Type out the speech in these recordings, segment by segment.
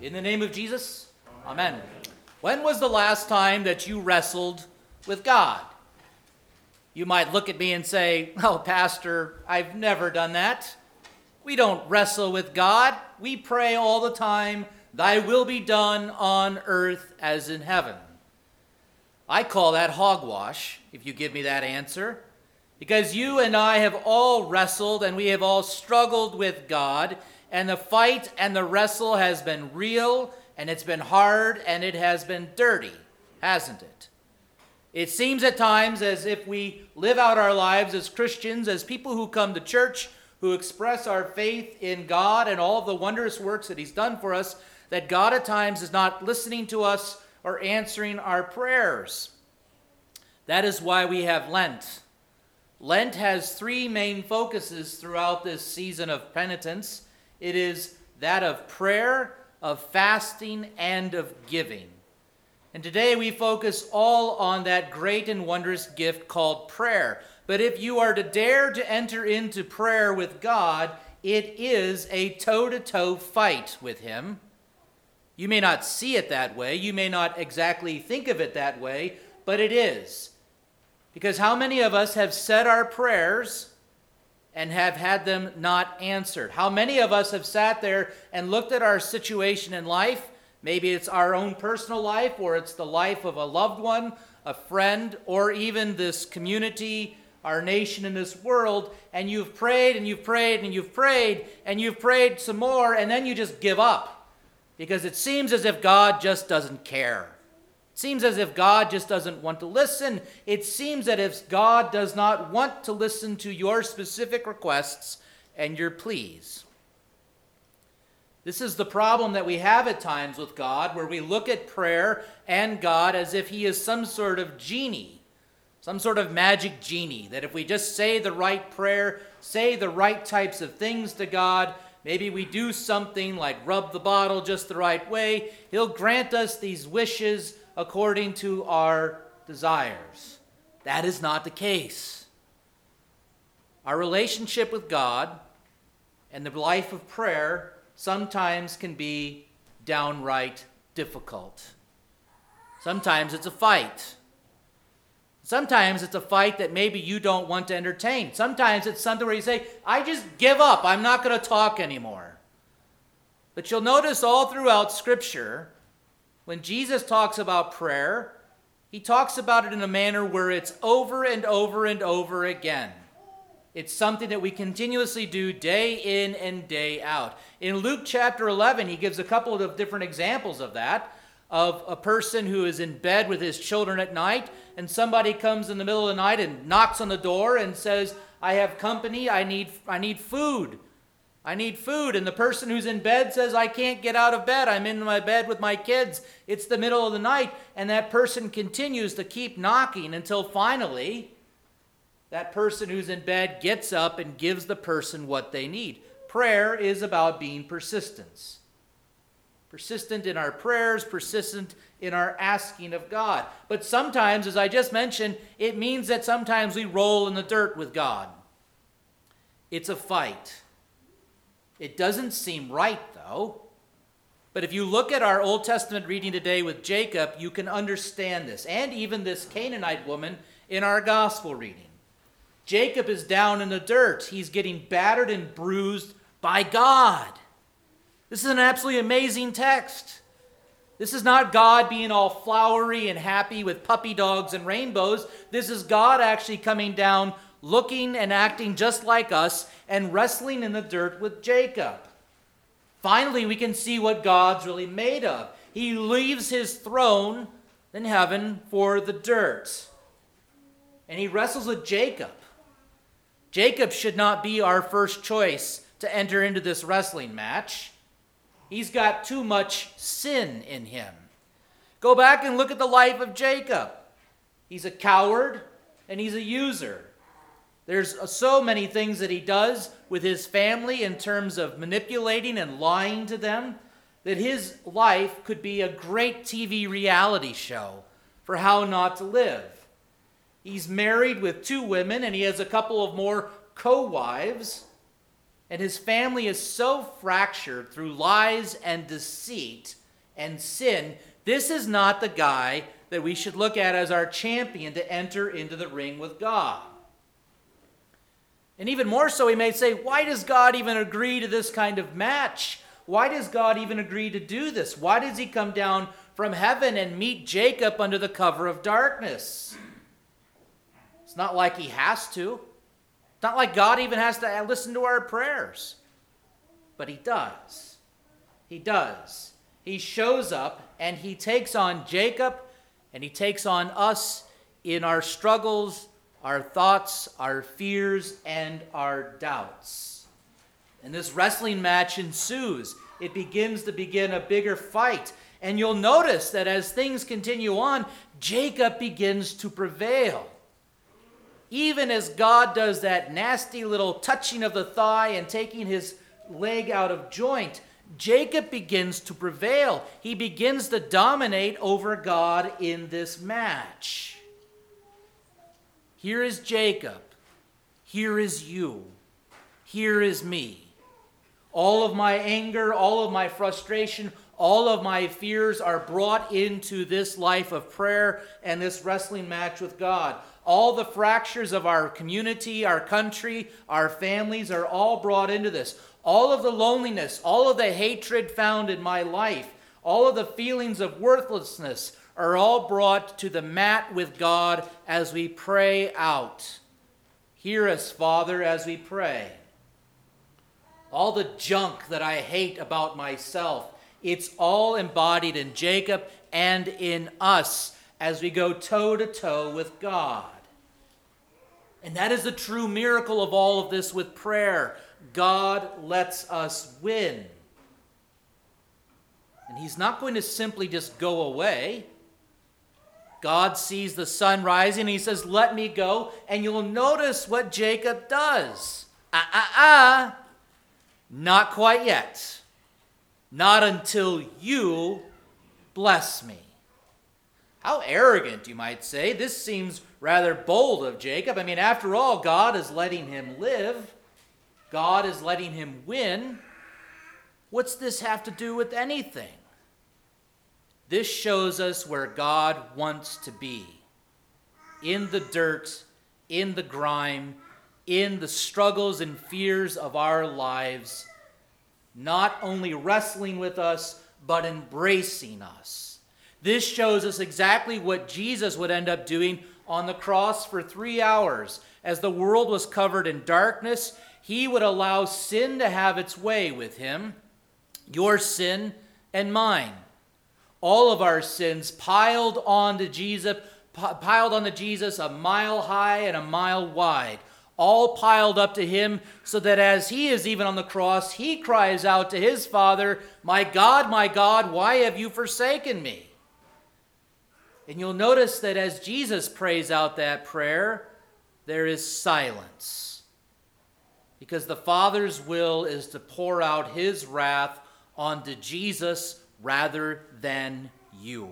In the name of Jesus, Amen. When was the last time that you wrestled with God? You might look at me and say, Oh, Pastor, I've never done that. We don't wrestle with God. We pray all the time, Thy will be done on earth as in heaven. I call that hogwash, if you give me that answer, because you and I have all wrestled and we have all struggled with God, and the fight and the wrestle has been real, and it's been hard, and it has been dirty, hasn't it? It seems at times as if we live out our lives as Christians, as people who come to church, who express our faith in God and all the wondrous works that He's done for us, that God at times is not listening to us or answering our prayers. That is why we have Lent. Lent has three main focuses throughout this season of penitence it is that of prayer, of fasting, and of giving. And today we focus all on that great and wondrous gift called prayer. But if you are to dare to enter into prayer with God, it is a toe to toe fight with Him. You may not see it that way, you may not exactly think of it that way, but it is. Because how many of us have said our prayers and have had them not answered? How many of us have sat there and looked at our situation in life Maybe it's our own personal life, or it's the life of a loved one, a friend, or even this community, our nation, and this world. And you've prayed and you've prayed and you've prayed and you've prayed some more, and then you just give up because it seems as if God just doesn't care. Seems as if God just doesn't want to listen. It seems that if God does not want to listen to your specific requests and your pleas. This is the problem that we have at times with God, where we look at prayer and God as if He is some sort of genie, some sort of magic genie, that if we just say the right prayer, say the right types of things to God, maybe we do something like rub the bottle just the right way, He'll grant us these wishes according to our desires. That is not the case. Our relationship with God and the life of prayer sometimes can be downright difficult. Sometimes it's a fight. Sometimes it's a fight that maybe you don't want to entertain. Sometimes it's something where you say, I just give up. I'm not going to talk anymore. But you'll notice all throughout Scripture, when Jesus talks about prayer, he talks about it in a manner where it's over and over and over again. It's something that we continuously do day in and day out. In Luke chapter 11, he gives a couple of different examples of that of a person who is in bed with his children at night, and somebody comes in the middle of the night and knocks on the door and says, I have company, I need, I need food. I need food. And the person who's in bed says, I can't get out of bed. I'm in my bed with my kids. It's the middle of the night. And that person continues to keep knocking until finally that person who's in bed gets up and gives the person what they need. Prayer is about being persistence. Persistent in our prayers, persistent in our asking of God. But sometimes, as I just mentioned, it means that sometimes we roll in the dirt with God. It's a fight. It doesn't seem right, though. But if you look at our Old Testament reading today with Jacob, you can understand this, and even this Canaanite woman in our gospel reading. Jacob is down in the dirt. He's getting battered and bruised by God. This is an absolutely amazing text. This is not God being all flowery and happy with puppy dogs and rainbows. This is God actually coming down, looking and acting just like us, and wrestling in the dirt with Jacob. Finally, we can see what God's really made of. He leaves his throne in heaven for the dirt. And he wrestles with Jacob. Jacob should not be our first choice to enter into this wrestling match. He's got too much sin in him. Go back and look at the life of Jacob. He's a coward and he's a user. There's uh, so many things that he does with his family in terms of manipulating and lying to them that his life could be a great TV reality show for how not to live. He's married with two women and he has a couple of more co wives. And his family is so fractured through lies and deceit and sin. This is not the guy that we should look at as our champion to enter into the ring with God. And even more so, we may say, why does God even agree to this kind of match? Why does God even agree to do this? Why does he come down from heaven and meet Jacob under the cover of darkness? It's not like he has to. It's not like God even has to listen to our prayers. But he does. He does. He shows up and he takes on Jacob and he takes on us in our struggles our thoughts, our fears, and our doubts. And this wrestling match ensues. It begins to begin a bigger fight. And you'll notice that as things continue on, Jacob begins to prevail. Even as God does that nasty little touching of the thigh and taking his leg out of joint, Jacob begins to prevail. He begins to dominate over God in this match. Here is Jacob. Here is you. Here is me. All of my anger, all of my frustration, all of my fears are brought into this life of prayer and this wrestling match with God. All the fractures of our community, our country, our families are all brought into this. All of the loneliness, all of the hatred found in my life, all of the feelings of worthlessness, are all brought to the mat with God as we pray out. Hear us, Father, as we pray. All the junk that I hate about myself, it's all embodied in Jacob and in us as we go toe to toe with God. And that is the true miracle of all of this with prayer. God lets us win. And He's not going to simply just go away. God sees the sun rising and he says, Let me go. And you'll notice what Jacob does. Ah, ah, ah. Not quite yet. Not until you bless me. How arrogant, you might say. This seems rather bold of Jacob. I mean, after all, God is letting him live, God is letting him win. What's this have to do with anything? This shows us where God wants to be in the dirt, in the grime, in the struggles and fears of our lives, not only wrestling with us, but embracing us. This shows us exactly what Jesus would end up doing on the cross for three hours. As the world was covered in darkness, he would allow sin to have its way with him, your sin and mine all of our sins piled onto Jesus, piled onto Jesus a mile high and a mile wide, all piled up to him, so that as he is even on the cross, he cries out to his Father, My God, my God, why have you forsaken me? And you'll notice that as Jesus prays out that prayer, there is silence. Because the Father's will is to pour out his wrath onto Jesus rather than you.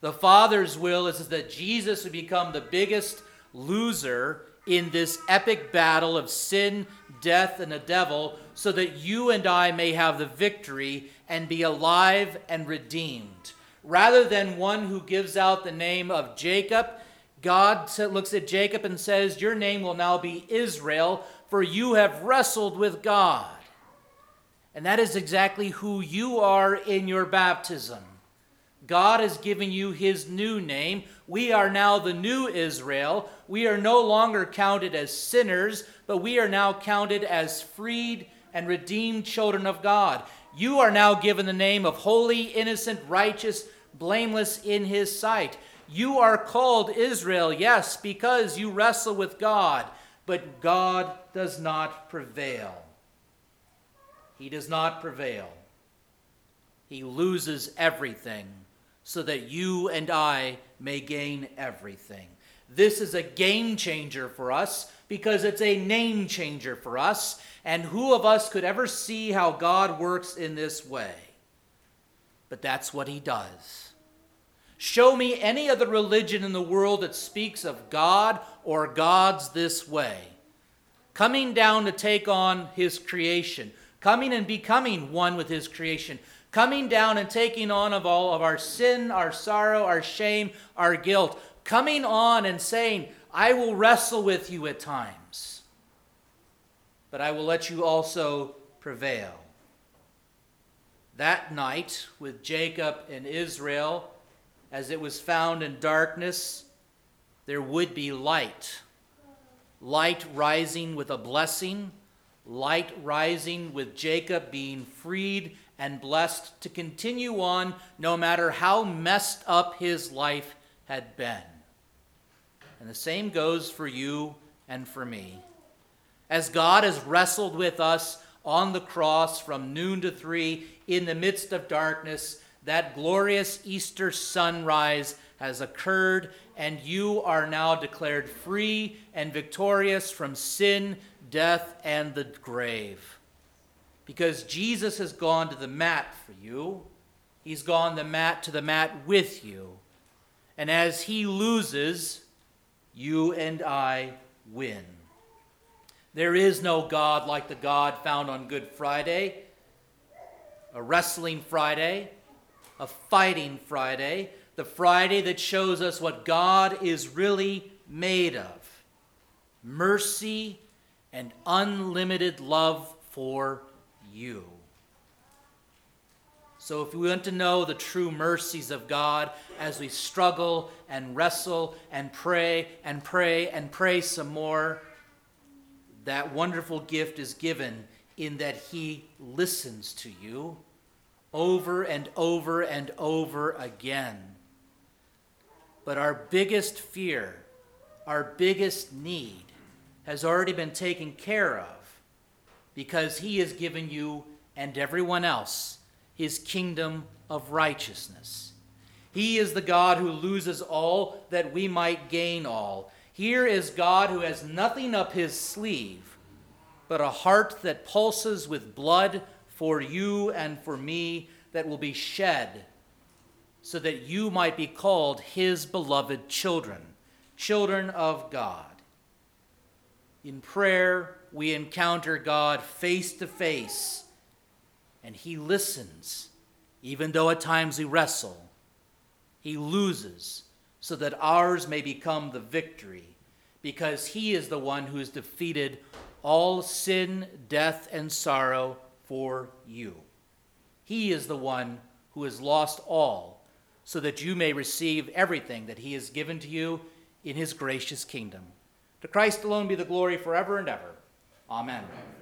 The Father's will is that Jesus would become the biggest loser in this epic battle of sin, death, and the devil, so that you and I may have the victory and be alive and redeemed. Rather than one who gives out the name of Jacob, God looks at Jacob and says, Your name will now be Israel, for you have wrestled with God. And that is exactly who you are in your baptism. God has given you his new name. We are now the new Israel. We are no longer counted as sinners, but we are now counted as freed and redeemed children of God. You are now given the name of holy, innocent, righteous, blameless in his sight. You are called Israel, yes, because you wrestle with God, but God does not prevail he does not prevail. He loses everything so that you and I may gain everything. This is a game changer for us because it's a name changer for us. And who of us could ever see how God works in this way? But that's what he does. Show me any other religion in the world that speaks of God or gods this way. coming down to take on his creation, coming and becoming one with his creation, coming down and taking on of all of our sin, our sorrow, our shame, our guilt, coming on and saying, I will wrestle with you at times, but I will let you also prevail. That night with Jacob and Israel, as it was found in darkness, there would be light. Light rising with a blessing, light rising with Jacob being freed and blessed to continue on no matter how messed up his life had been. And the same goes for you and for me. As God has wrestled with us on the cross from noon to three in the midst of darkness, that glorious Easter sunrise has occurred, and you are now declared free and victorious from sin, death, and the grave. Because Jesus has gone to the mat for you, He's gone the mat to the mat with you. And as He loses, you and I win. There is no God like the God found on Good Friday, a wrestling Friday, a fighting Friday, the Friday that shows us what God is really made of mercy and unlimited love for you. So, if we want to know the true mercies of God as we struggle and wrestle and pray and pray and pray some more, that wonderful gift is given in that He listens to you over and over and over again. But our biggest fear, our biggest need, has already been taken care of because He has given you and everyone else his kingdom of righteousness. He is the God who loses all that we might gain all. Here is God who has nothing up his sleeve but a heart that pulses with blood for you and for me that will be shed so that you might be called his beloved children, children of God. In prayer, we encounter God face to face and he listens, even though at times we wrestle. He loses so that ours may become the victory, because he is the one who has defeated all sin, death, and sorrow for you. He is the one who has lost all, so that you may receive everything that he has given to you in his gracious kingdom. To Christ alone be the glory forever and ever. Amen. Amen.